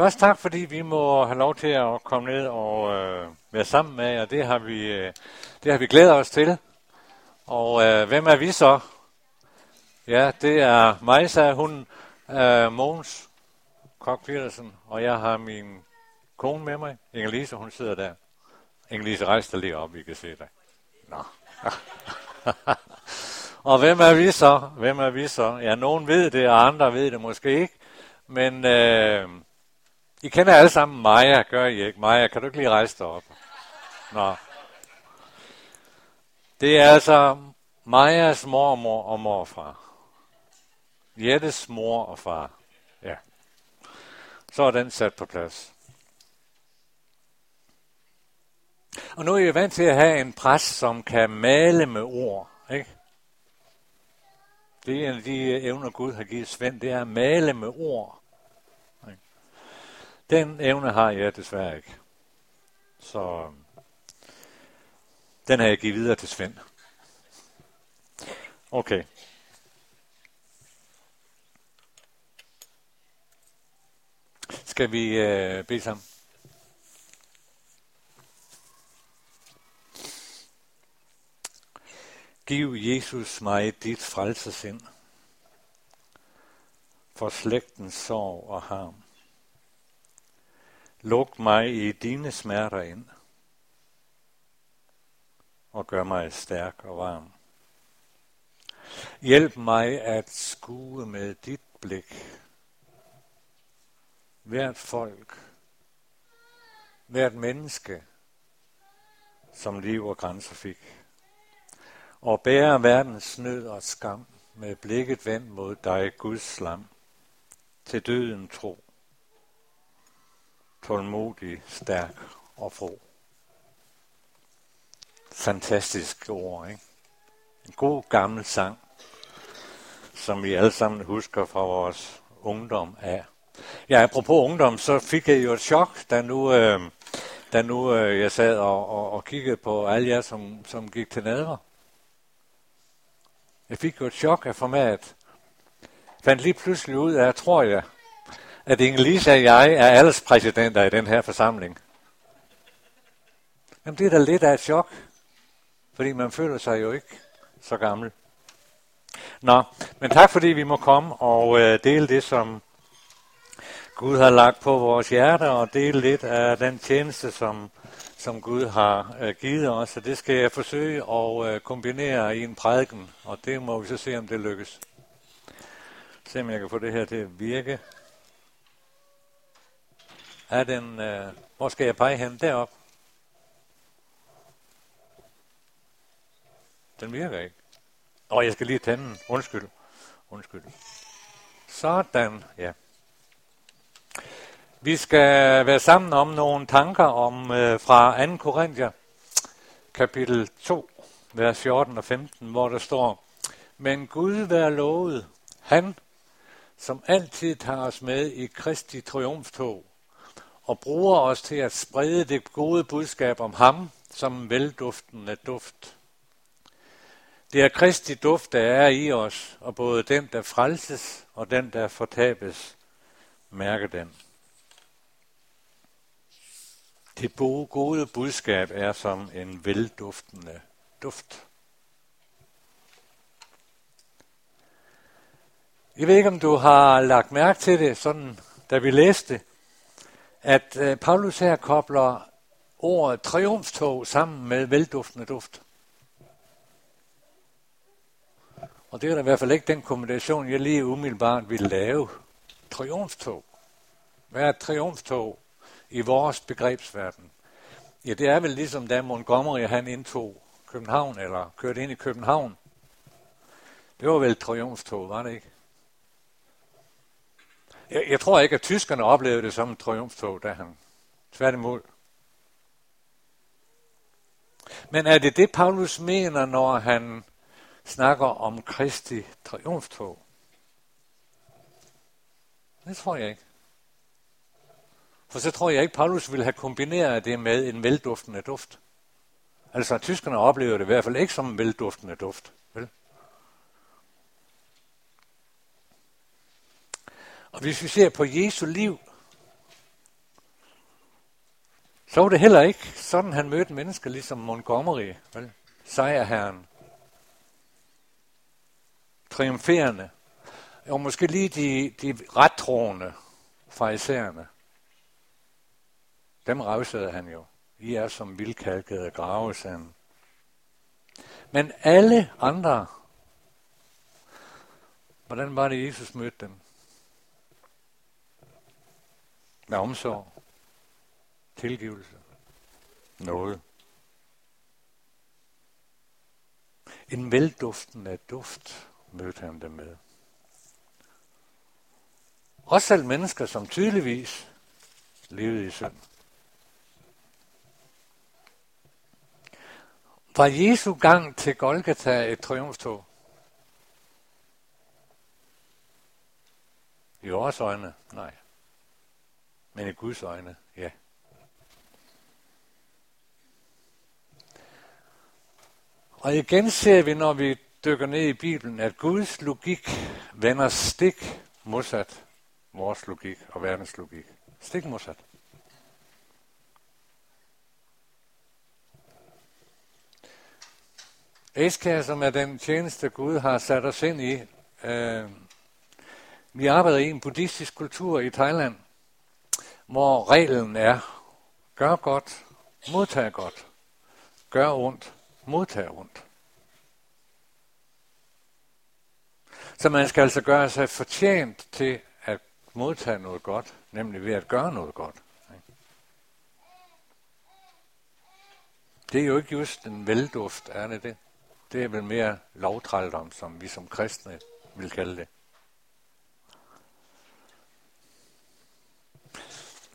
Først tak, fordi vi må have lov til at komme ned og øh, være sammen med jer. Det har vi, øh, det har vi glædet os til. Og øh, hvem er vi så? Ja, det er Majsa, hun hun, øh, Mogens Kok Petersen, og jeg har min kone med mig, Inge-Lise, hun sidder der. Inge-Lise, rejs dig lige op, vi kan se dig. Nå. og hvem er vi så? Hvem er vi så? Ja, nogen ved det, og andre ved det måske ikke. Men øh, i kender alle sammen Maja, gør I ikke? Maja, kan du ikke lige rejse dig op? Nå. Det er altså Majas mormor og morfar. Jettes mor og far. Ja. Så er den sat på plads. Og nu er jeg vant til at have en præst, som kan male med ord. Ikke? Det er en af de evner, Gud har givet Svend, det er at male med ord. Den evne har jeg desværre ikke. Så øhm, den har jeg givet videre til Svend. Okay. Skal vi øh, bede sammen? Giv Jesus mig dit frelsesind for slægtens sorg og harm. Luk mig i dine smerter ind og gør mig stærk og varm. Hjælp mig at skue med dit blik hvert folk, hvert menneske, som liv og grænser fik og bære verdens nød og skam med blikket vendt mod dig, Guds lam, til døden tro, tålmodig, stærk og fro. Fantastisk ord, ikke? En god gammel sang, som vi alle sammen husker fra vores ungdom af. Ja, apropos ungdom, så fik jeg jo et chok, da nu, øh, da nu øh, jeg sad og, og, og kiggede på alle jer, som, som gik til nadver. Jeg fik jo et chok af format. Fandt lige pludselig ud af, tror jeg, at Inge-Lise og jeg er alles præsidenter i den her forsamling. Jamen det er da lidt af et chok, fordi man føler sig jo ikke så gammel. Nå, men tak fordi vi må komme og øh, dele det, som Gud har lagt på vores hjerte, og dele lidt af den tjeneste, som som Gud har øh, givet os, og det skal jeg forsøge at øh, kombinere i en prædiken, og det må vi så se, om det lykkes. Se, om jeg kan få det her til at virke. Er den, øh, hvor skal jeg pege hen? Derop. Den virker ikke. Og jeg skal lige tænde den. Undskyld. Undskyld. Sådan, ja. Vi skal være sammen om nogle tanker om øh, fra 2. Korinther, kapitel 2, vers 14 og 15, hvor der står, Men Gud være lovet, han, som altid tager os med i Kristi triumftog, og bruger os til at sprede det gode budskab om ham som velduftende duft. Det er Kristi duft, der er i os, og både den, der frelses, og den, der fortabes, mærker den. Det gode budskab er som en velduftende duft. Jeg ved ikke, om du har lagt mærke til det, sådan, da vi læste, at øh, Paulus her kobler ordet triumftog sammen med velduftende duft. Og det er da i hvert fald ikke den kombination, jeg lige umiddelbart vil lave. Triumftog. Hvad er triumftog? i vores begrebsverden. Ja, det er vel ligesom da Montgomery han indtog København, eller kørte ind i København. Det var vel et triumftog, var det ikke? Jeg, jeg tror ikke, at tyskerne oplevede det som et triumftog, da han tværtimod. Men er det det, Paulus mener, når han snakker om Kristi triumftog? Det tror jeg ikke. For så tror jeg ikke, Paulus ville have kombineret det med en velduftende duft. Altså, tyskerne oplever det i hvert fald ikke som en velduftende duft. Vel? Og hvis vi ser på Jesu liv, så var det heller ikke sådan, han mødte mennesker ligesom Montgomery, vel? sejrherren. Triumferende. Og måske lige de, de rettroende farisæerne. Dem revsede han jo. I er som vildkalkede grave, sagde han. Men alle andre, hvordan var det, Jesus mødte dem? Med omsorg, tilgivelse, noget. En velduftende duft mødte han dem med. Også selv mennesker, som tydeligvis levede i synd. Var Jesu gang til Golgata et triumftog? I vores øjne, nej. Men i Guds øjne, ja. Og igen ser vi, når vi dykker ned i Bibelen, at Guds logik vender stik modsat vores logik og verdens logik. Stik modsat. Eskær, som er den tjeneste, Gud har sat os ind i. Øh, vi arbejder i en buddhistisk kultur i Thailand, hvor reglen er, gør godt, modtag godt, gør ondt, modtag ondt. Så man skal altså gøre sig fortjent til at modtage noget godt, nemlig ved at gøre noget godt. Det er jo ikke just en velduft, er det det? Det er vel mere lovtrældom, som vi som kristne vil kalde det.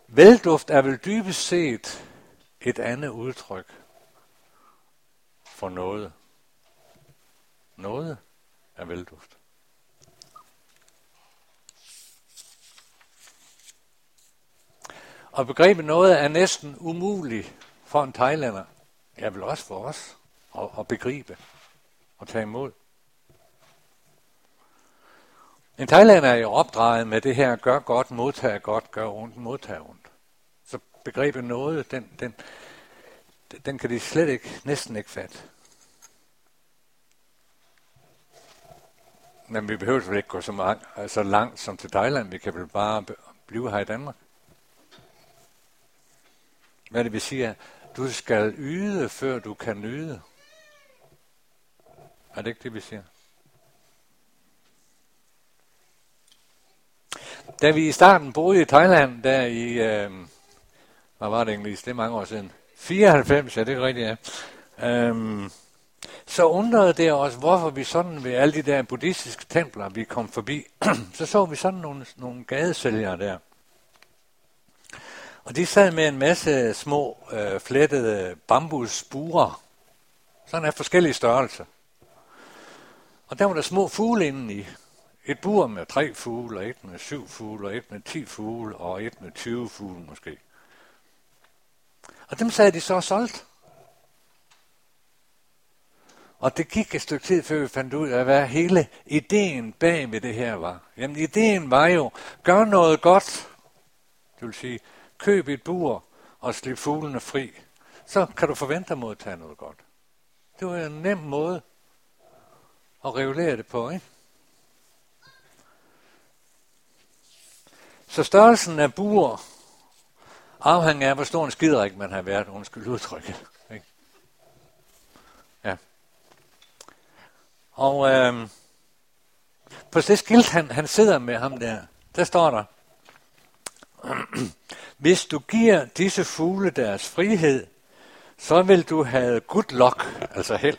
Velduft er vel dybest set et andet udtryk for noget. Noget er velduft. Og begrebet noget er næsten umuligt for en thailander. Jeg vil også for os at, at begribe og tage imod. En thailander er jo opdraget med det her, gør godt, modtag godt, gør ondt, modtag ondt. Så begrebet noget, den, den, den kan de slet ikke, næsten ikke fatte. Men vi behøver vel ikke gå så, meget, så langt som til Thailand. Vi kan vel bare blive her i Danmark. Hvad det vil sige, du skal yde, før du kan nyde. Er det ikke det, vi siger? Da vi i starten boede i Thailand, der i, øh, hvad var det egentlig, det er mange år siden, 94, ja det er rigtigt, ja. Øhm, så undrede det os, hvorfor vi sådan ved alle de der buddhistiske templer, vi kom forbi, så så vi sådan nogle, nogle gadesælgere der. Og de sad med en masse små øh, flettede bambusburer, sådan af forskellige størrelser. Og der var der små fugle indeni. i. Et bur med tre fugle, og et med syv fugle, og et med ti fugle, og et med 20 fugle måske. Og dem sagde de så solgt. Og det gik et stykke tid, før vi fandt ud af, hvad hele ideen bag ved det her var. Jamen, ideen var jo, gør noget godt. Det vil sige, køb et bur og slip fuglene fri. Så kan du forvente at modtage noget godt. Det var en nem måde at regulere det på, ikke? Så størrelsen af bur afhænger af, hvor stor en skiderik man har været, undskyld udtrykket. Ikke? Ja. Og øh, på det skilt, han, han sidder med ham der, der står der, hvis du giver disse fugle deres frihed, så vil du have good luck, altså held,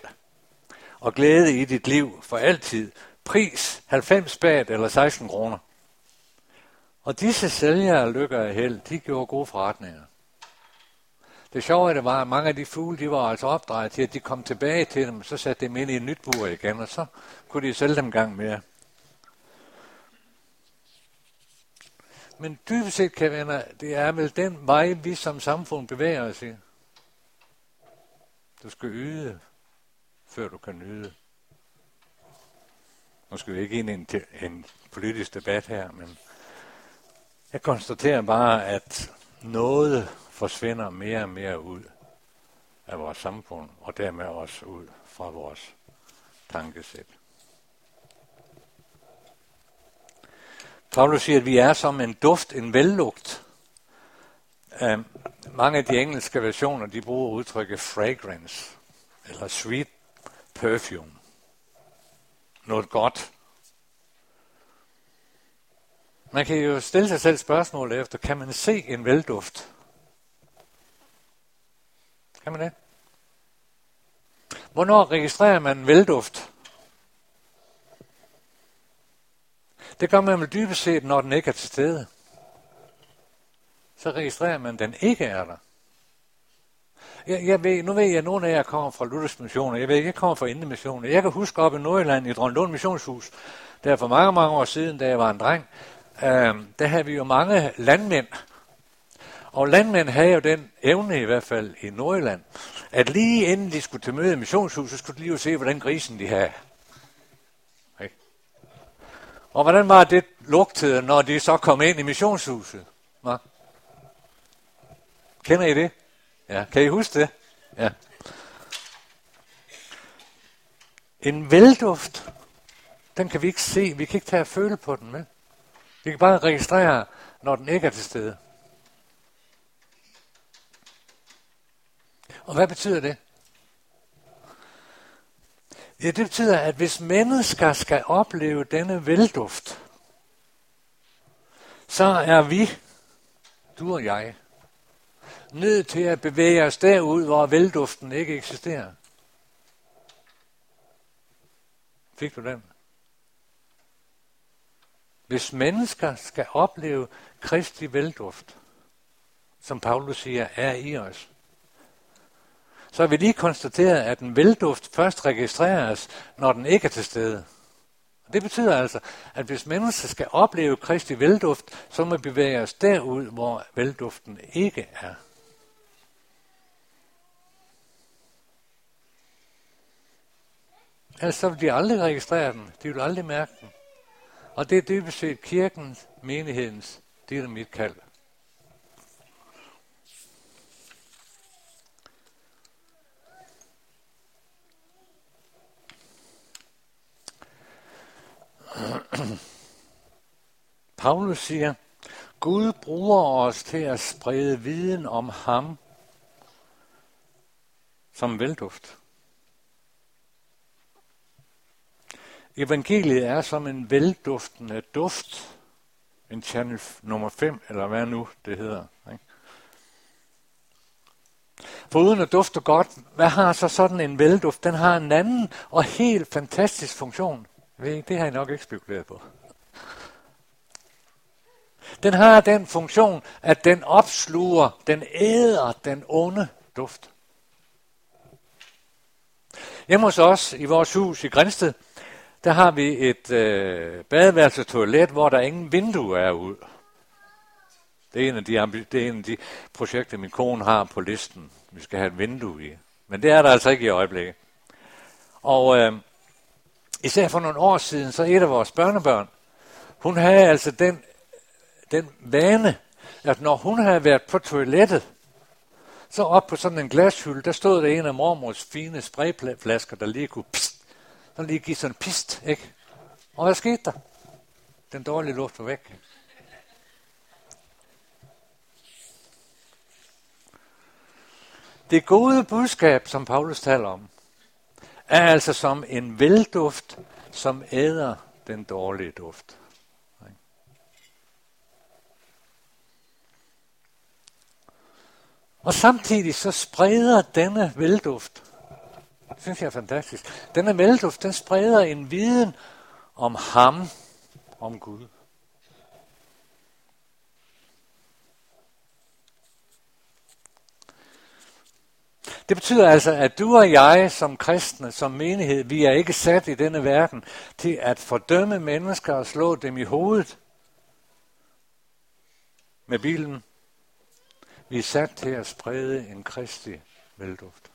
og glæde i dit liv for altid. Pris 90 bat eller 16 kroner. Og disse sælgere lykker af held, de gjorde gode forretninger. Det sjove det var, at mange af de fugle, de var altså opdraget til, at de kom tilbage til dem, så satte dem ind i en nyt bur igen, og så kunne de sælge dem gang mere. Men dybest set, kan venner, det er vel den vej, vi som samfund bevæger os i. Du skal yde, før du kan nyde. Nu skal vi ikke ind i en, en politisk debat her, men jeg konstaterer bare, at noget forsvinder mere og mere ud af vores samfund, og dermed også ud fra vores tankesæt. Paulus siger, at vi er som en duft, en vellugt. Uh, mange af de engelske versioner, de bruger udtrykket fragrance, eller sweet perfume. Noget godt. Man kan jo stille sig selv spørgsmålet efter, kan man se en velduft? Kan man det? Hvornår registrerer man en velduft? Det gør man vel dybest set, når den ikke er til stede. Så registrerer man, at den ikke er der. Jeg, jeg ved, nu ved jeg, at nogle af jer kommer fra Luthers Mission, jeg ved ikke, jeg kommer fra Indre Mission. Jeg kan huske op i Nordjylland i Drønlund Missionshus, der for mange, mange år siden, da jeg var en dreng, øh, der havde vi jo mange landmænd. Og landmænd havde jo den evne, i hvert fald i Nordjylland, at lige inden de skulle til møde i missionshuset, skulle de lige se, hvordan grisen de havde. Okay. Og hvordan var det lugtede, når de så kom ind i missionshuset? Hva? Kender I det? Ja, kan I huske det? Ja. En velduft, den kan vi ikke se, vi kan ikke tage at føle på den, vel? Vi kan bare registrere, når den ikke er til stede. Og hvad betyder det? Ja, det betyder, at hvis mennesker skal opleve denne velduft, så er vi, du og jeg, nødt til at bevæge os derud, hvor velduften ikke eksisterer. Fik du den? Hvis mennesker skal opleve Kristi velduft, som Paulus siger, er i os, så har vi lige konstateret, at en velduft først registreres, når den ikke er til stede. Det betyder altså, at hvis mennesker skal opleve Kristi velduft, så må vi bevæge os derud, hvor velduften ikke er. Ellers så vil de aldrig registrere den. De vil aldrig mærke den. Og det er dybest set kirkens, menighedens, det er mit kald. Paulus siger, Gud bruger os til at sprede viden om ham som velduft. Evangeliet er som en velduftende duft. En channel nummer 5, eller hvad nu det hedder. Ikke? For uden at dufte godt, hvad har så sådan en velduft? Den har en anden og helt fantastisk funktion. Det har jeg nok ikke spekuleret på. Den har den funktion, at den opsluger, den æder den onde duft. Hjemme hos os i vores hus i Grænsted, der har vi et øh, badeværelse toilet, hvor der ingen vinduer er ud. Det er, en af de, det er en af de projekter, min kone har på listen. Vi skal have et vindue i. Men det er der altså ikke i øjeblikket. Og øh, især for nogle år siden, så et af vores børnebørn, hun havde altså den, den vane, at når hun havde været på toilettet, så op på sådan en glashylde, der stod der en af mormors fine sprayflasker, der lige kunne pst, sådan lige give sådan en pist, ikke? Og hvad skete der? Den dårlige luft var væk. Det gode budskab, som Paulus taler om, er altså som en velduft, som æder den dårlige duft. Og samtidig så spreder denne velduft det synes jeg er fantastisk. Denne melduft, den spreder en viden om ham, om Gud. Det betyder altså, at du og jeg som kristne, som menighed, vi er ikke sat i denne verden til at fordømme mennesker og slå dem i hovedet med bilen. Vi er sat til at sprede en kristig velduft.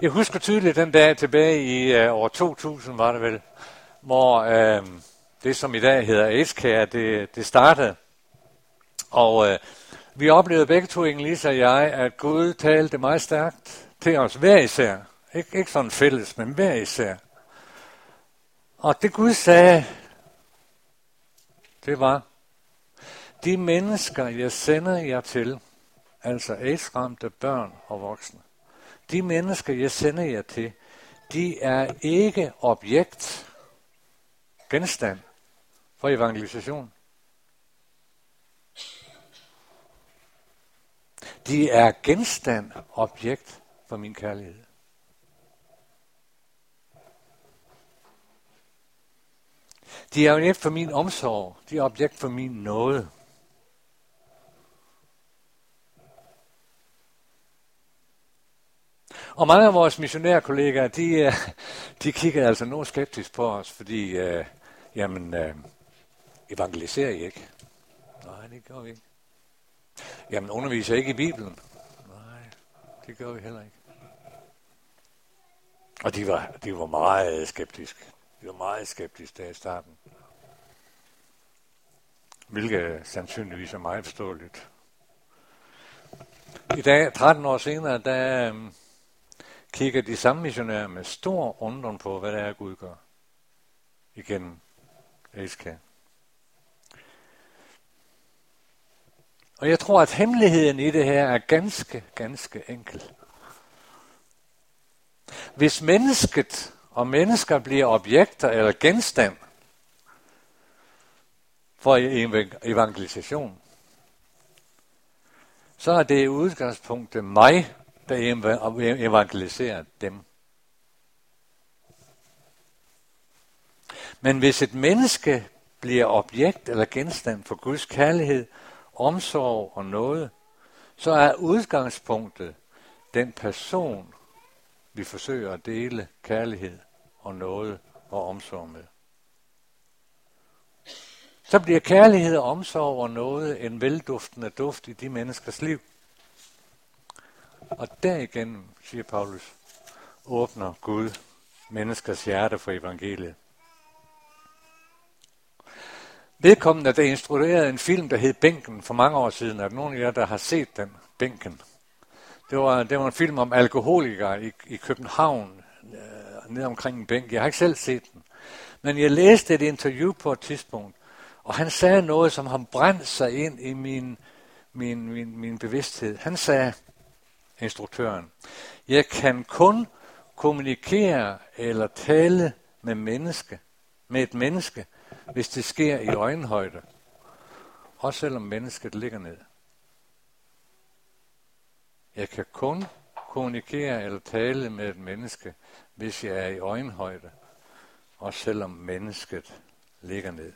Jeg husker tydeligt den dag tilbage i øh, år 2000, var det vel, hvor øh, det, som i dag hedder Aidscare, det, det startede. Og øh, vi oplevede begge to, Inge-Lise og jeg, at Gud talte meget stærkt til os hver især. Ik- ikke sådan fælles, men hver især. Og det Gud sagde, det var, de mennesker, jeg sender jer til, altså AIDS-ramte børn og voksne, de mennesker, jeg sender jer til, de er ikke objekt, genstand for evangelisation. De er genstand, objekt for min kærlighed. De er objekt for min omsorg. De er objekt for min nåde. Og mange af vores missionærkollegaer, de, øh, de kigger altså noget skeptisk på os, fordi, øh, jamen, øh, evangeliserer I ikke? Nej, det gør vi ikke. Jamen, underviser I ikke i Bibelen? Nej, det gør vi heller ikke. Og de var, de var meget skeptiske. De var meget skeptiske der i starten. Hvilket sandsynligvis er meget forståeligt. I dag, 13 år senere, der øh, kigger de samme missionærer med stor undren på, hvad det er, Gud gør. Igennem Eska. Og jeg tror, at hemmeligheden i det her er ganske, ganske enkel. Hvis mennesket og mennesker bliver objekter eller genstand for evangelisation, så er det i udgangspunktet mig, der evangeliserer dem. Men hvis et menneske bliver objekt eller genstand for Guds kærlighed, omsorg og noget, så er udgangspunktet den person, vi forsøger at dele kærlighed og noget og omsorg med. Så bliver kærlighed og omsorg og noget en velduftende duft i de menneskers liv. Og derigennem, siger Paulus, åbner Gud menneskers hjerte for evangeliet. Vedkommende, der instruerede en film, der hed Bænken for mange år siden. Er der nogen af jer, der har set den? Bænken. Det var, det var en film om alkoholikere i, i København, øh, ned omkring en bænk. Jeg har ikke selv set den. Men jeg læste et interview på et tidspunkt, og han sagde noget, som han brændt sig ind i min, min, min, min bevidsthed. Han sagde, instruktøren, jeg kan kun kommunikere eller tale med menneske, med et menneske, hvis det sker i øjenhøjde. Også selvom mennesket ligger ned. Jeg kan kun kommunikere eller tale med et menneske, hvis jeg er i øjenhøjde, også selvom mennesket ligger ned.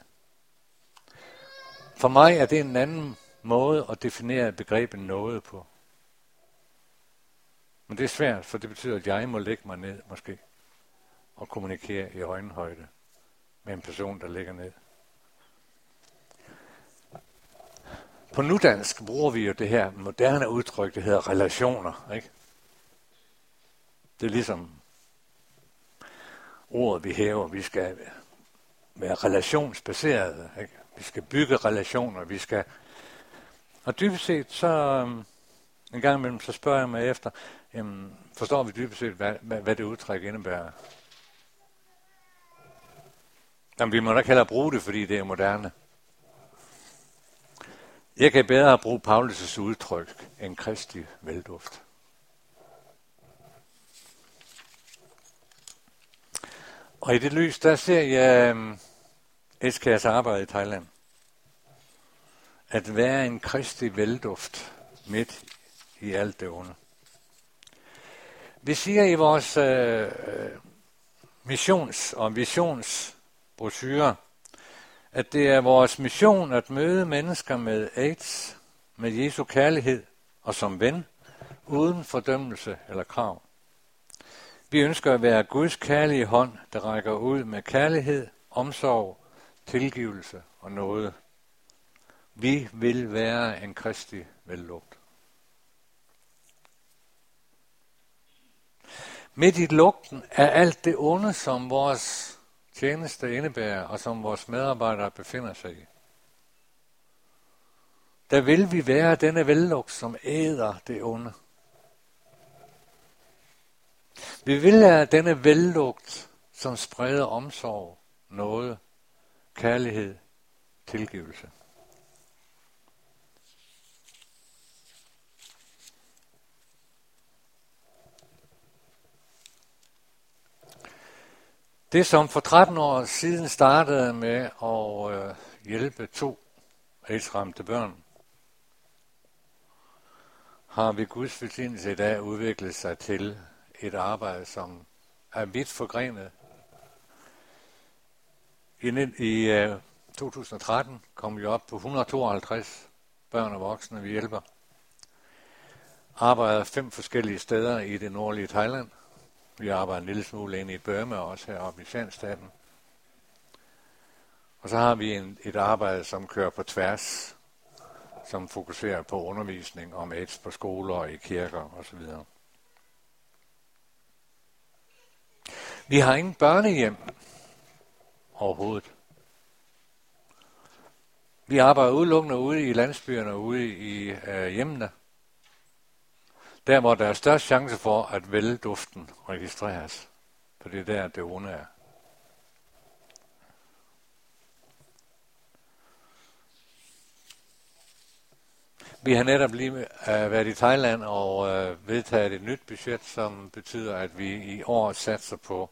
For mig er det en anden måde at definere begrebet noget på. Men det er svært, for det betyder, at jeg må lægge mig ned, måske, og kommunikere i øjenhøjde med en person, der ligger ned. På nudansk bruger vi jo det her moderne udtryk, det hedder relationer. Ikke? Det er ligesom ordet, vi hæver. Vi skal være relationsbaseret. Ikke? Vi skal bygge relationer. Vi skal... Og dybest set, så øhm, en gang imellem, så spørger jeg mig efter, jamen, forstår vi dybest set, hvad, hvad, hvad det udtryk indebærer? Jamen, vi må nok hellere bruge det, fordi det er moderne. Jeg kan bedre bruge Paulus' udtryk end Kristi velduft. Og i det lys, der ser jeg um, arbejde i Thailand. At være en Kristi velduft midt i alt det onde. Vi siger i vores øh, øh, missions- og visionsbrosyre, at det er vores mission at møde mennesker med AIDS, med Jesu kærlighed og som ven, uden fordømmelse eller krav. Vi ønsker at være Guds kærlige hånd, der rækker ud med kærlighed, omsorg, tilgivelse og noget. Vi vil være en kristig vellugt. Midt i lugten er alt det onde, som vores tjeneste indebærer, og som vores medarbejdere befinder sig i. der vil vi være denne vellugt, som æder det onde. Vi vil være denne vellugt, som spreder omsorg, noget, kærlighed, tilgivelse. Det, som for 13 år siden startede med at øh, hjælpe to AIDS-ramte børn, har ved Guds velsignelse i dag udviklet sig til et arbejde, som er vidt forgrenet. I, i øh, 2013 kom vi op på 152 børn og voksne, vi hjælper. Arbejder fem forskellige steder i det nordlige Thailand – vi arbejder en lille smule ind i Burma, også heroppe i Sandstaten. Og så har vi en, et arbejde, som kører på tværs, som fokuserer på undervisning om AIDS på skoler og i kirker osv. Vi har ingen børnehjem overhovedet. Vi arbejder udelukkende ude i landsbyerne og ude i øh, hjemmene. Der, hvor der er størst chance for, at velduften registreres. For det er der, det onde er. Vi har netop lige øh, været i Thailand og uh, vedtaget et nyt budget, som betyder, at vi i år satser på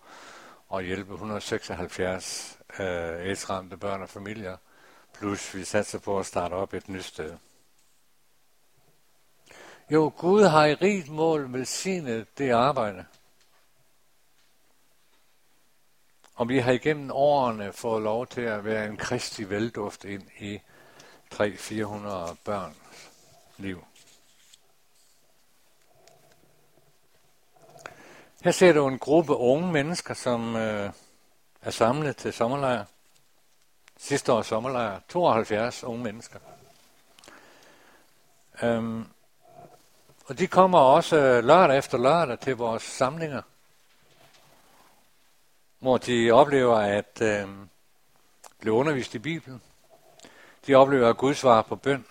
at hjælpe 176 uh, AIDS-ramte børn og familier, plus vi satser på at starte op et nyt sted. Jo, Gud har i rigt mål velsignet det arbejde. Og vi har igennem årene fået lov til at være en kristig velduft ind i 300-400 børns liv. Her ser du en gruppe unge mennesker, som øh, er samlet til sommerlejr. Sidste års sommerlejr. 72 unge mennesker. Øhm, og de kommer også øh, lørdag efter lørdag til vores samlinger, hvor de oplever at øh, blive undervist i Bibelen. De oplever at Gud svarer på bøn.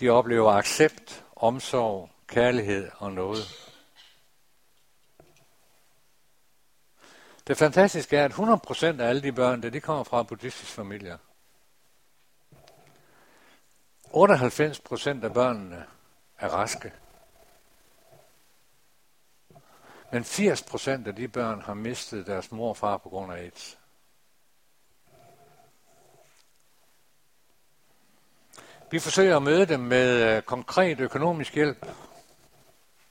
De oplever accept, omsorg, kærlighed og noget. Det fantastiske er, at 100% af alle de børn, der de kommer fra buddhistiske familier. 98% af børnene er raske. Men 80 procent af de børn har mistet deres mor og far på grund af AIDS. Vi forsøger at møde dem med øh, konkret økonomisk hjælp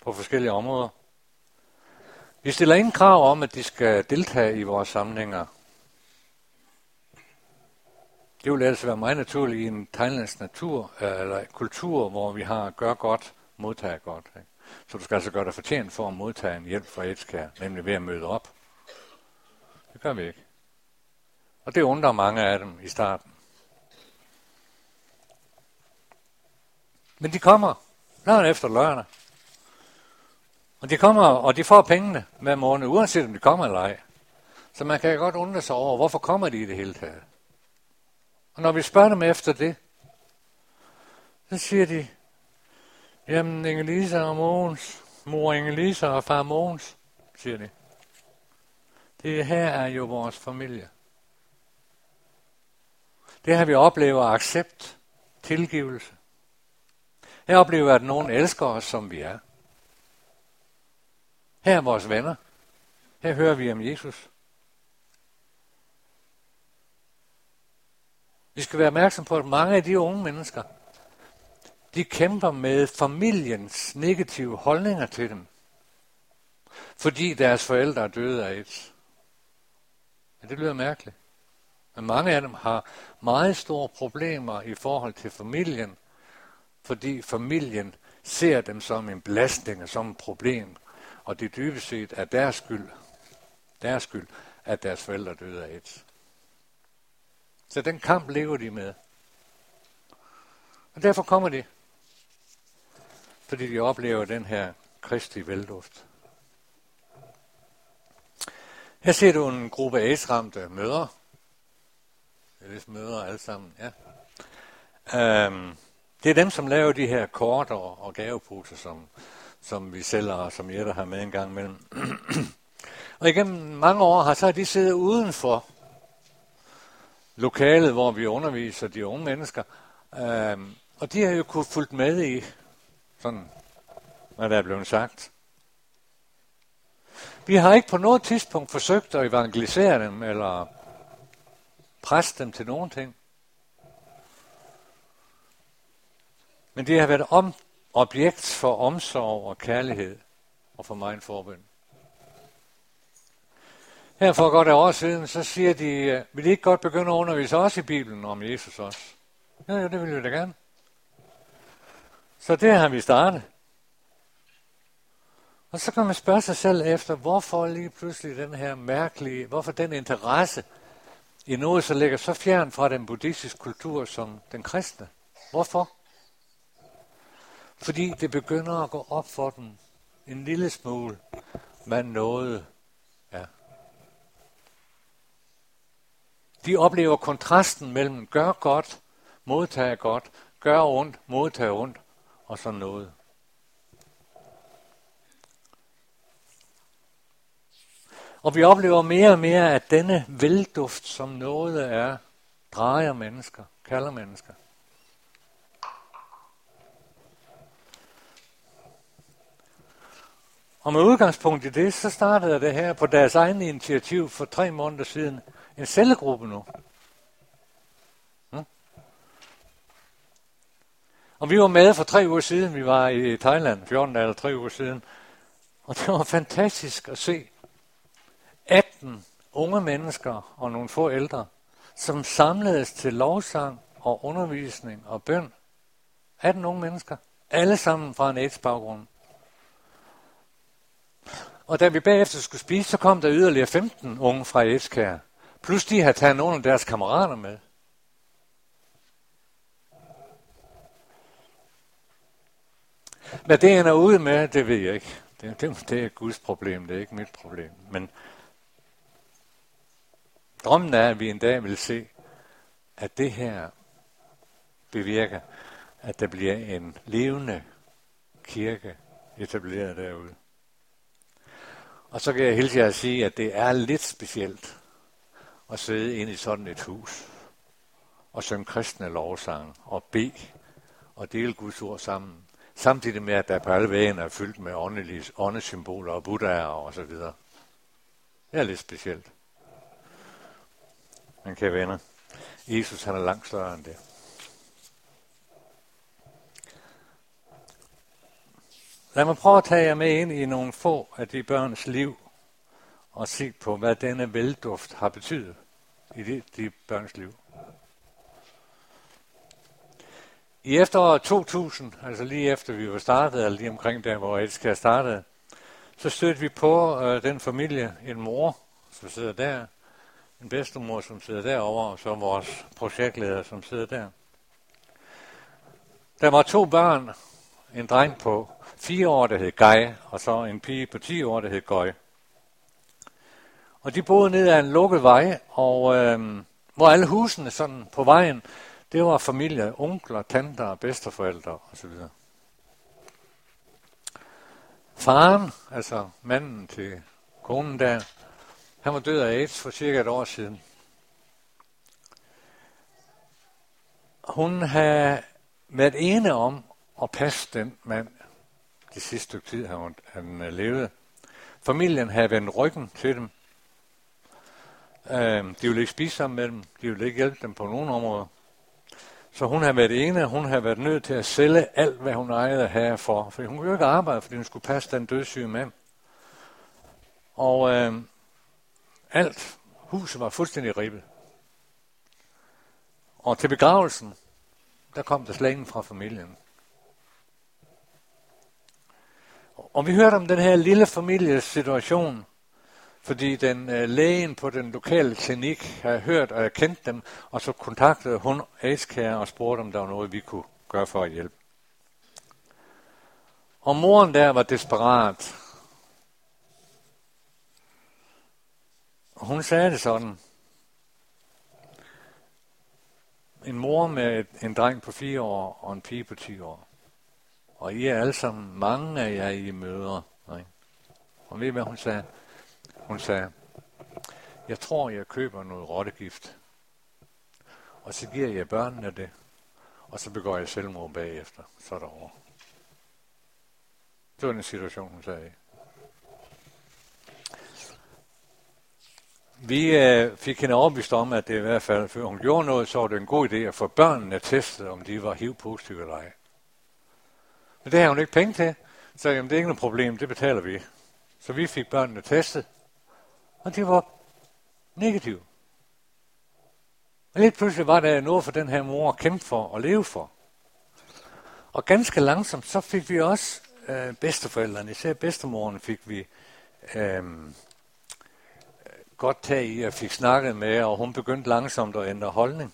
på forskellige områder. Vi stiller ingen krav om, at de skal deltage i vores samlinger. Det vil altså være meget naturligt i en thailandsk natur, øh, eller kultur, hvor vi har gør godt, modtager godt. Ikke? Så du skal altså gøre dig fortjent for at modtage en hjælp fra Edskær, nemlig ved at møde op. Det gør vi ikke. Og det undrer mange af dem i starten. Men de kommer lørdag efter lørdag. Og de kommer, og de får pengene hver måned, uanset om de kommer eller ej. Så man kan godt undre sig over, hvorfor kommer de i det hele taget. Og når vi spørger dem efter det, så siger de, Jamen, Inge-Lisa og Mogens, mor Inge-Lisa og far Mogens, siger de. Det her er jo vores familie. Det har vi oplever accept, tilgivelse. Her oplever at nogen elsker os, som vi er. Her er vores venner. Her hører vi om Jesus. Vi skal være opmærksom på, at mange af de unge mennesker, de kæmper med familiens negative holdninger til dem, fordi deres forældre er døde af AIDS. Ja, det lyder mærkeligt. Men mange af dem har meget store problemer i forhold til familien, fordi familien ser dem som en belastning og som et problem, og det dybest set er deres skyld, deres skyld, at deres forældre døde af AIDS. Så den kamp lever de med. Og derfor kommer de fordi de oplever den her kristi velduft. Her ser du en gruppe AIDS-ramte mødre. Det er vist mødre alle sammen, ja. Øhm, Det er dem, som laver de her kort og, og gaveposer, som, som vi sælger, og som Jette har med en gang imellem. og igennem mange år har så de siddet udenfor lokalet, hvor vi underviser de unge mennesker, øhm, og de har jo kunnet fulgt med i, sådan, hvad der er blevet sagt. Vi har ikke på noget tidspunkt forsøgt at evangelisere dem, eller presse dem til nogen ting. Men det har været om, objekt for omsorg og kærlighed og for mig en forbøn. Her for godt et år siden, så siger de, øh, vil I ikke godt begynde at undervise også i Bibelen om Jesus også? Ja, ja, det vil vi da gerne. Så det har vi startet. Og så kan man spørge sig selv efter, hvorfor lige pludselig den her mærkelige, hvorfor den interesse i noget, så ligger så fjern fra den buddhistiske kultur som den kristne. Hvorfor? Fordi det begynder at gå op for den en lille smule, hvad noget er. De oplever kontrasten mellem gør godt, modtage godt, gør ondt, modtage ondt, og så noget. Og vi oplever mere og mere, at denne velduft, som noget er, drejer mennesker, kalder mennesker. Og med udgangspunkt i det, så startede det her på deres egen initiativ for tre måneder siden. En cellegruppe nu. Og vi var med for tre uger siden. Vi var i Thailand, 14 eller tre uger siden. Og det var fantastisk at se 18 unge mennesker og nogle få ældre, som samledes til lovsang og undervisning og bøn. 18 unge mennesker. Alle sammen fra en AIDS-baggrund. Og da vi bagefter skulle spise, så kom der yderligere 15 unge fra Eskær. Plus de havde taget nogle af deres kammerater med. Hvad det ender ud med, det ved jeg ikke. Det, det, det er Guds problem, det er ikke mit problem. Men drømmen er, at vi en dag vil se, at det her bevirker, at der bliver en levende kirke etableret derude. Og så kan jeg hilse jer at sige, at det er lidt specielt at sidde inde i sådan et hus og synge kristne lovsange og bede og dele Guds ord sammen. Samtidig med, at der på alle vægene er fyldt med åndelige, åndesymboler og buddhaer og så videre. Det er lidt specielt. Men kære venner, Jesus han er langt større end det. Lad mig prøve at tage jer med ind i nogle få af de børns liv og se på, hvad denne velduft har betydet i de, de børns liv. I efteråret 2000, altså lige efter vi var startet, eller lige omkring der, hvor Elska startede, så stødte vi på øh, den familie, en mor, som sidder der, en bedstemor, som sidder derovre, og så vores projektleder, som sidder der. Der var to børn, en dreng på fire år, der hed Guy, og så en pige på 10 år, der hed Gøj. Og de boede ned ad en lukket vej, og øh, hvor alle husene sådan på vejen, det var familie, onkler, tanter, bedsteforældre osv. Faren, altså manden til konen der, han var død af AIDS for cirka et år siden. Hun havde været ene om at passe den mand de sidste stykke tid, han, han øh, levede. Familien havde vendt ryggen til dem. Øh, de ville ikke spise sammen med dem. De ville ikke hjælpe dem på nogen områder. Så hun har været ene, hun har været nødt til at sælge alt, hvad hun ejede her for. For hun kunne jo ikke arbejde, fordi hun skulle passe den dødssyge mand. Og øh, alt, huset var fuldstændig ribbet. Og til begravelsen, der kom der slangen fra familien. Og vi hørte om den her lille families situation, fordi den øh, lægen på den lokale klinik havde hørt og kendt dem, og så kontaktede hun AIDS-care og spurgte, om der var noget, vi kunne gøre for at hjælpe. Og moren der var desperat. Og hun sagde det sådan. en mor med en dreng på fire år og en pige på 10 år. Og I er alle sammen, mange af jer I møder. Ikke? Og ved I, hvad hun sagde? Hun sagde, jeg tror, jeg køber noget rottegift. Og så giver jeg børnene det. Og så begår jeg selvmord bagefter. Så er der over. Det var den situation, hun sagde. Vi øh, fik hende overbevist om, at det i hvert fald, før hun gjorde noget, så var det en god idé at få børnene testet, om de var HIV-positive eller ej. Men det har hun ikke penge til, så jamen, det er ikke noget problem, det betaler vi. Så vi fik børnene testet, og det var negativt. Og lidt pludselig var der noget for den her mor at kæmpe for og leve for. Og ganske langsomt, så fik vi også øh, bedsteforældrene, især bedstemoren fik vi øh, godt tag i og fik snakket med, og hun begyndte langsomt at ændre holdning.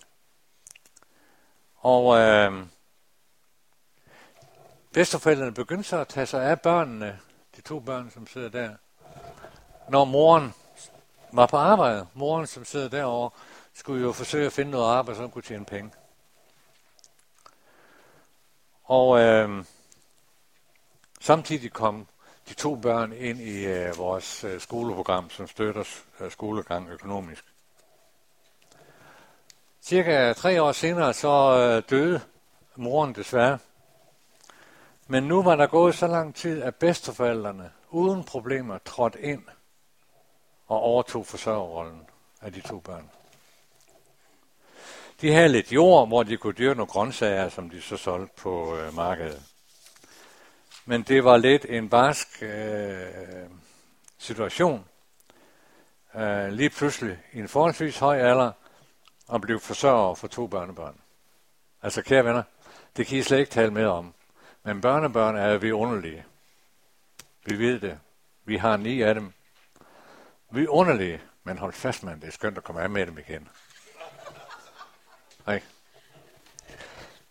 Og øh, bedsteforældrene begyndte så at tage sig af børnene, de to børn, som sidder der, når moren var på arbejde. Moren, som sidder derovre, skulle jo forsøge at finde noget arbejde, så hun kunne tjene penge. Og øh, samtidig kom de to børn ind i øh, vores øh, skoleprogram, som støtter øh, skolegang økonomisk. Cirka tre år senere så øh, døde moren desværre. Men nu var der gået så lang tid, at bedsteforældrene uden problemer trådte ind og overtog forsørgerrollen af de to børn. De havde lidt jord, hvor de kunne dyrke nogle grøntsager, som de så solgte på øh, markedet. Men det var lidt en barsk øh, situation. Øh, lige pludselig i en forholdsvis høj alder og blev forsørger for to børnebørn. Altså kære venner, det kan I slet ikke tale med om. Men børnebørn er vi underlige. Vi ved det. Vi har ni af dem. Vi er underlige, men hold fast, man. Det er skønt at komme af med dem igen. Nej.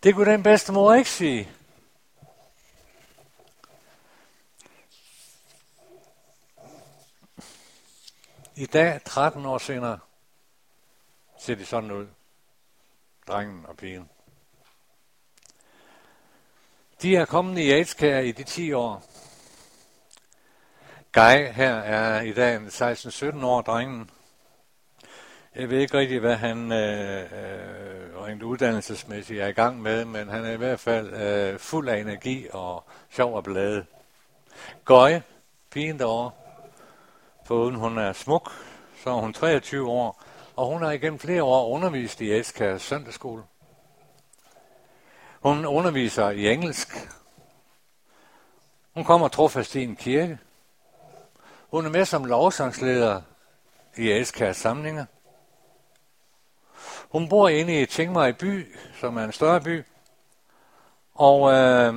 Det kunne den bedste mor ikke sige. I dag, 13 år senere, ser de sådan ud. Drengen og pigen. De er kommet i aids i de 10 år. Guy her er i dag 16-17 år, drengen. Jeg ved ikke rigtig, hvad han øh, øh, rent uddannelsesmæssigt er i gang med, men han er i hvert fald øh, fuld af energi og sjov og blade. Gøje, pigen derovre, uden hun er smuk, så er hun 23 år, og hun har igennem flere år undervist i Eska søndagsskole. Hun underviser i engelsk. Hun kommer trofast i en kirke. Hun er med som lovsangsleder i Eskas samlinger. Hun bor inde i Tingmaj by, som er en større by. Og øh,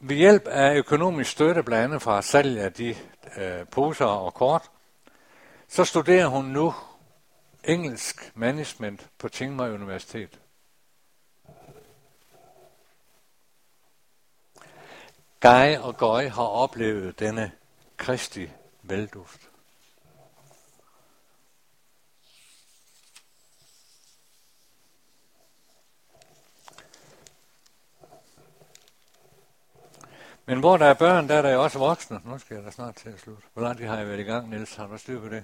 ved hjælp af økonomisk støtte, blandt andet fra salg af de øh, poser og kort, så studerer hun nu engelsk management på Tingmaj Universitet. Guy og Gøj har oplevet denne kristi velduft. Men hvor der er børn, der er der jo også voksne. Nu skal jeg da snart til at slutte. Hvor lang tid har jeg været i gang, Niels? Har du styr på det? Nej,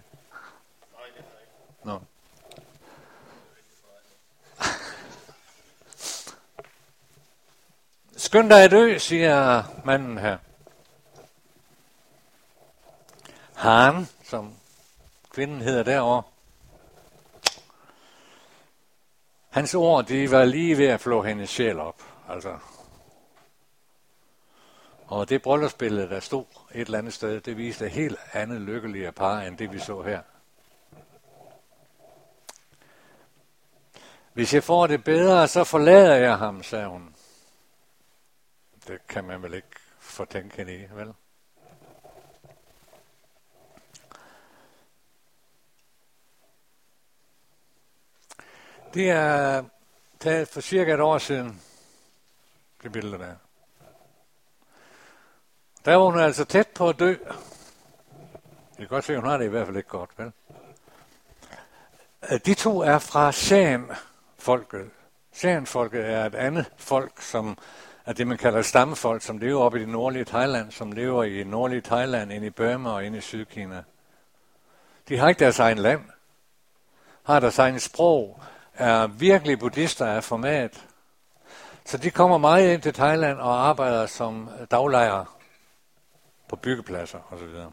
det har jeg ikke. Nå. Skynd dig at dø, siger manden her. Han, som kvinden hedder derovre. Hans ord, de var lige ved at flå hendes sjæl op. Altså, og det bryllupsbillede, der stod et eller andet sted, det viste et helt andet lykkeligere par, end det vi så her. Hvis jeg får det bedre, så forlader jeg ham, sagde hun. Det kan man vel ikke fortænke hende i, vel? Det er taget for cirka et år siden, det billede der. Der var hun altså tæt på at dø. Jeg kan godt se, at hun har det i hvert fald ikke godt, vel? De to er fra Sam, folket. Sharenfolket er et andet folk, som er det, man kalder stammefolk, som lever oppe i det nordlige Thailand, som lever i nordlige Thailand, ind i Burma og ind i Sydkina. De har ikke deres egen land, har deres egen sprog, er virkelig buddhister af format. Så de kommer meget ind til Thailand og arbejder som daglejere på byggepladser osv.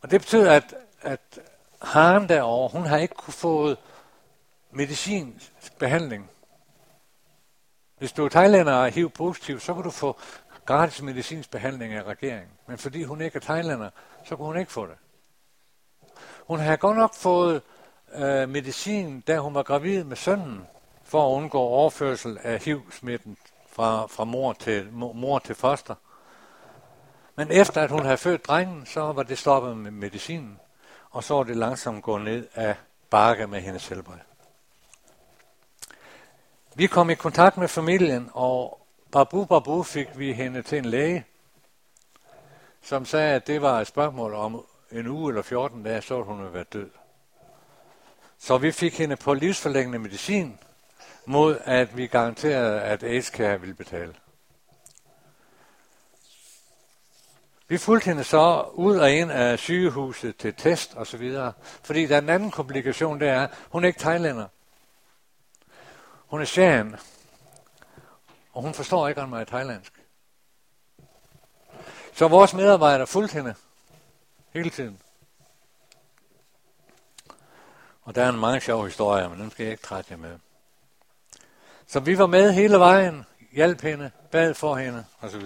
Og det betyder, at, at Haren derovre, hun har ikke kunne få medicinsk behandling. Hvis du er thailander og er HIV-positiv, så kan du få gratis medicinsk behandling af regeringen. Men fordi hun ikke er thailander, så kan hun ikke få det. Hun har godt nok fået øh, medicin, da hun var gravid med sønnen, for at undgå overførsel af HIV-smitten fra, fra mor, til, mor til foster. Men efter at hun havde født drengen, så var det stoppet med medicinen, og så var det langsomt gået ned af bakke med hendes helbred. Vi kom i kontakt med familien, og babu babu fik vi hende til en læge, som sagde, at det var et spørgsmål om en uge eller 14 dage, så hun ville være død. Så vi fik hende på livsforlængende medicin, mod at vi garanterede, at AIDS ville betale. Vi fulgte hende så ud og ind af sygehuset til test og så videre, fordi der er en anden komplikation, det er, hun er ikke thailander. Hun er shan, og hun forstår ikke ret meget thailandsk. Så vores medarbejdere fulgte hende hele tiden. Og der er en mange sjove historier, men dem skal jeg ikke trætte jer med. Så vi var med hele vejen, hjalp hende, bad for hende osv.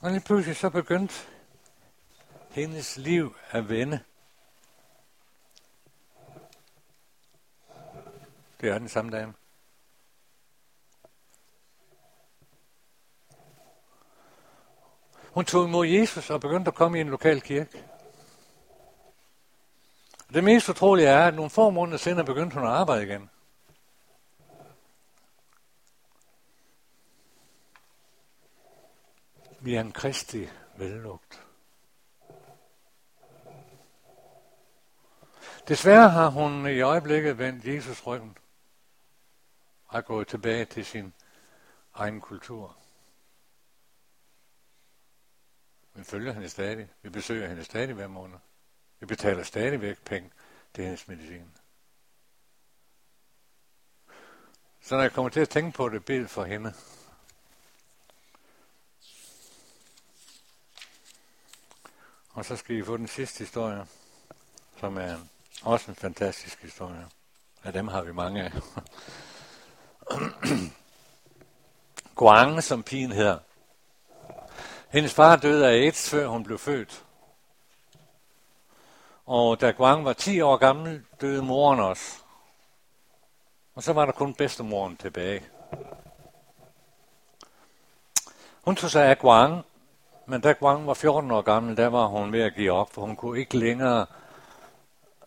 Og lige pludselig så begyndte hendes liv at vende. Det er den samme dame. Hun tog imod Jesus og begyndte at komme i en lokal kirke. Det mest utrolige er, at nogle få måneder senere begyndte hun at arbejde igen. Vi er en kristig vellugt. Desværre har hun i øjeblikket vendt Jesus ryggen og er gået tilbage til sin egen kultur. Vi følger hende stadig. Vi besøger hende stadig hver måned. Vi betaler stadigvæk penge til hendes medicin. Så når jeg kommer til at tænke på det, billede for hende. Og så skal I få den sidste historie, som er en, også en fantastisk historie. Af dem har vi mange af. Guang, som pigen hedder. Hendes far døde af AIDS, før hun blev født. Og da Guang var 10 år gammel, døde moren også. Og så var der kun bedstemoren tilbage. Hun tog sig af Guang, men da Guang var 14 år gammel, der var hun ved at give op, for hun kunne ikke længere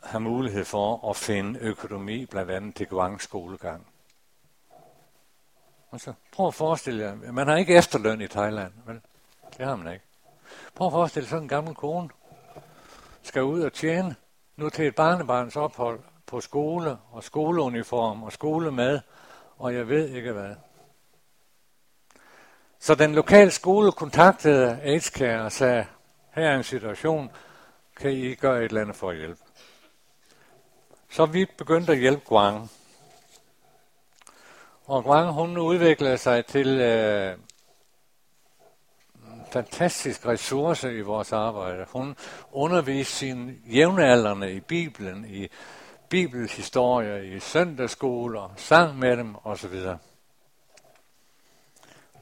have mulighed for at finde økonomi, blandt andet til Guangs skolegang. Og så prøv at forestille jer, man har ikke efterløn i Thailand, vel? Det har man ikke. Prøv at forestille sådan en gammel kone, skal ud og tjene nu til et barnebarns ophold på skole og skoleuniform og skolemad, og jeg ved ikke hvad. Så den lokale skole kontaktede AIDS og sagde, her er en situation, kan I gøre et eller andet for at hjælpe? Så vi begyndte at hjælpe Guang. Og Guang, hun udviklede sig til øh, fantastisk ressource i vores arbejde. Hun underviste sine jævnaldrende i Bibelen, i bibelhistorier, i søndagsskoler, sang med dem osv.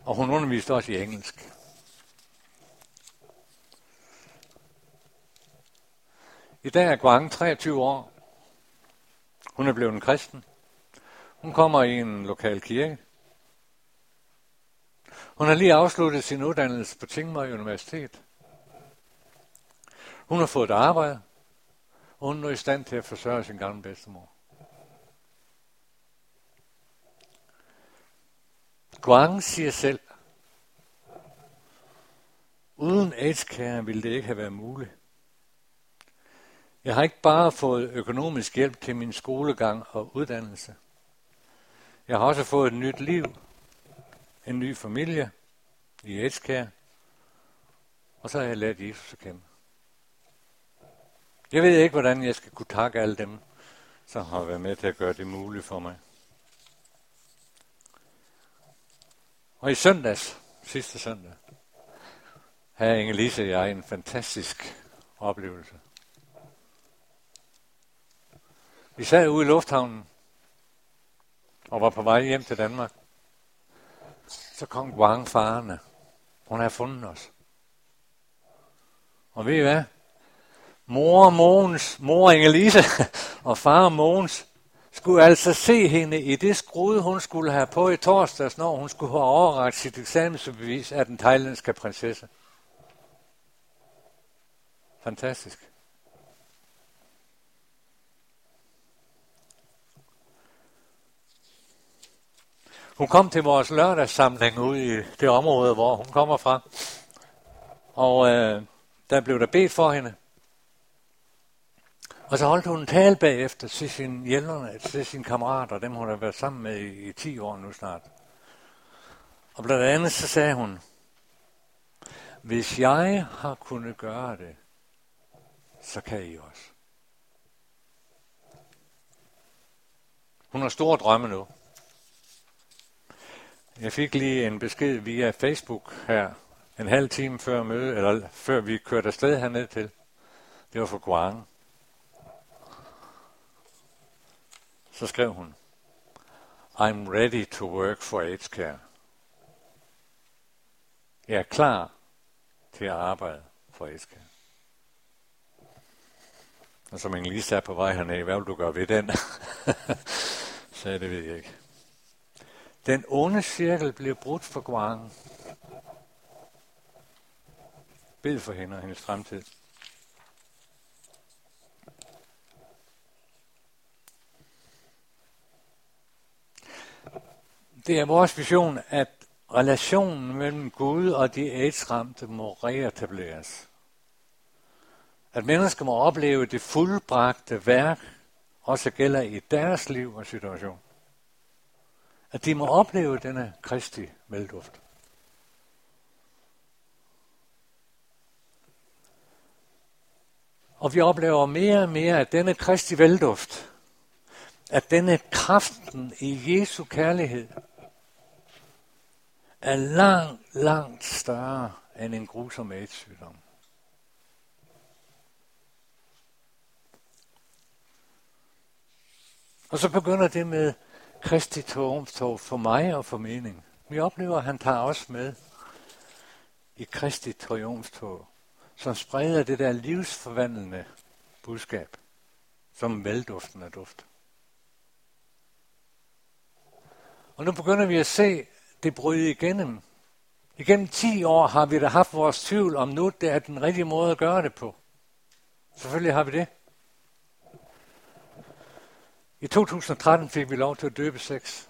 Og hun underviste også i engelsk. I dag er Guang 23 år. Hun er blevet en kristen. Hun kommer i en lokal kirke. Hun har lige afsluttet sin uddannelse på Tingmøj Universitet. Hun har fået et arbejde, og hun er nu i stand til at forsørge sin gamle bedstemor. Guang siger selv, uden AIDS-care ville det ikke have været muligt. Jeg har ikke bare fået økonomisk hjælp til min skolegang og uddannelse. Jeg har også fået et nyt liv, en ny familie i Edskær, og så har jeg lært Jesus at kende. Jeg ved ikke, hvordan jeg skal kunne takke alle dem, som har været med til at gøre det muligt for mig. Og i søndags, sidste søndag, havde Inge-Lise og jeg en fantastisk oplevelse. Vi sad ude i lufthavnen og var på vej hjem til Danmark. Så kom Guang farne. Hun har fundet os. Og ved I hvad? Mor Mogens, mor Inge-Lise og far Mogens skulle altså se hende i det skrud, hun skulle have på i torsdags, når hun skulle have overragt sit eksamensbevis af den thailandske prinsesse. Fantastisk. Hun kom til vores lørdagssamling ude i det område, hvor hun kommer fra. Og øh, der blev der bedt for hende. Og så holdt hun en tale bagefter til sine hjælperne, til sine kammerater, dem hun har været sammen med i, i 10 år nu snart. Og blandt andet så sagde hun, hvis jeg har kunnet gøre det, så kan I også. Hun har store drømme nu. Jeg fik lige en besked via Facebook her, en halv time før møde, eller før vi kørte afsted herned til. Det var for Guang. Så skrev hun, I'm ready to work for AIDS Care. Jeg er klar til at arbejde for AIDS Care. Og som lige er på vej hernede, hvad vil du gøre ved den? Så det ved jeg ikke. Den onde cirkel blev brudt for Guang. Bed for hende og hendes fremtid. Det er vores vision, at relationen mellem Gud og de aidsramte må reetableres. At mennesker må opleve det fuldbragte værk, også gælder i deres liv og situation. At de må opleve denne kristi velduft. Og vi oplever mere og mere, at denne kristi velduft, at denne kraften i Jesu kærlighed, er langt, langt større end en grusom AIDS-sygdom. Og så begynder det med Kristi triumftog for mig og for mening. Vi oplever, at han tager os med i Kristi triumftog, som spreder det der livsforvandlende budskab, som velduften af duft. Og nu begynder vi at se det bryde igennem. Igennem 10 år har vi da haft vores tvivl om nu, det er den rigtige måde at gøre det på. Selvfølgelig har vi det. I 2013 fik vi lov til at døbe seks.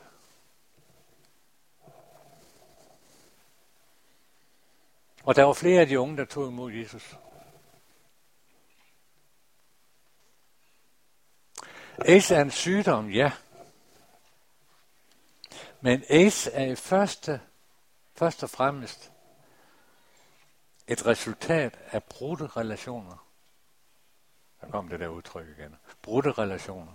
Og der var flere af de unge, der tog imod Jesus. AIDS er en sygdom, ja. Men AIDS er i første, først og fremmest et resultat af brudte relationer. Der kom det der udtryk igen. Brudte relationer.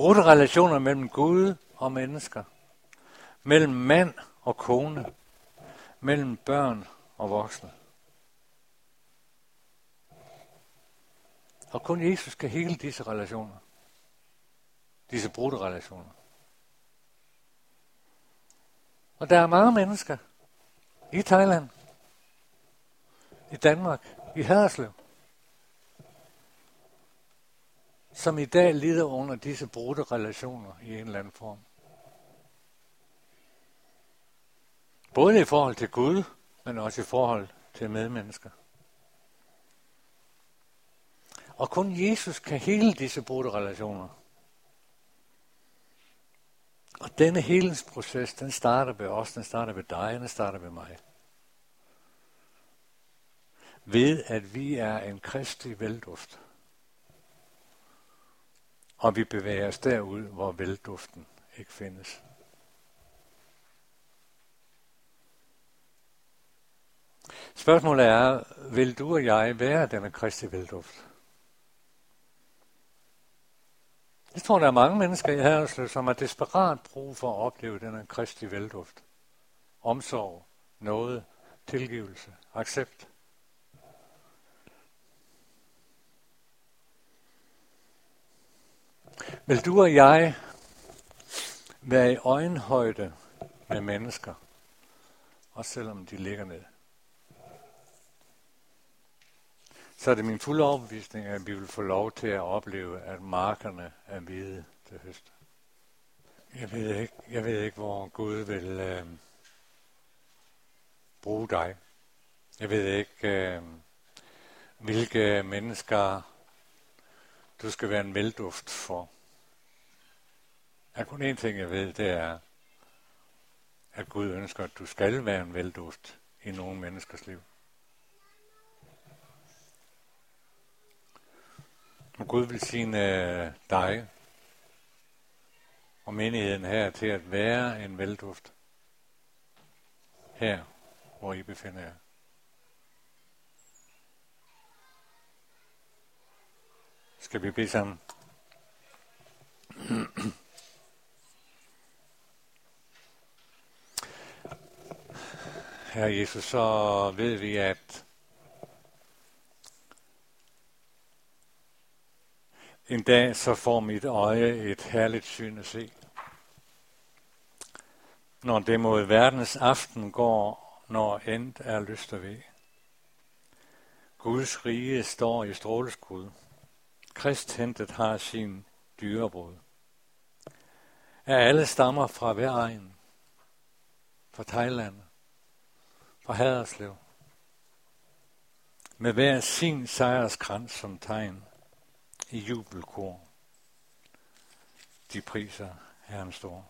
Brudte relationer mellem Gud og mennesker. Mellem mand og kone. Mellem børn og voksne. Og kun Jesus kan hele disse relationer. Disse brudte relationer. Og der er mange mennesker i Thailand, i Danmark, i Haderslev, som i dag lider under disse brudte relationer i en eller anden form. Både i forhold til Gud, men også i forhold til medmennesker. Og kun Jesus kan hele disse brudte relationer. Og denne helingsproces, den starter ved os, den starter ved dig, den starter ved mig. ved at vi er en kristig velduft. Og vi bevæger os derud, hvor velduften ikke findes. Spørgsmålet er, vil du og jeg være denne kristi velduft? Jeg tror, der er mange mennesker i Herreslev, som har desperat brug for at opleve denne kristi velduft. Omsorg, noget, tilgivelse, accept. Vil du og jeg være i øjenhøjde med mennesker, også selvom de ligger ned? Så er det min fulde overbevisning, at vi vil få lov til at opleve, at markerne er hvide til høst. Jeg ved ikke, jeg ved ikke hvor Gud vil øh, bruge dig. Jeg ved ikke, øh, hvilke mennesker du skal være en velduft for. Der er kun én ting, jeg ved, det er, at Gud ønsker, at du skal være en velduft i nogle menneskers liv. Og Gud vil sige øh, dig og menigheden her til at være en velduft her, hvor I befinder jer. Skal vi bede sammen? Herre Jesus, så ved vi, at en dag så får mit øje et herligt syn at se. Når det mod verdens aften går, når endt er lyst og ved. Guds rige står i stråleskud. Kristhentet har sin dyrebrud. Er alle stammer fra hver egen. Fra Thailand, fra Haderslev. Med hver sin sejrskrans som tegn i jubelkor. De priser Herren stor.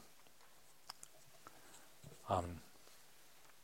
Amen.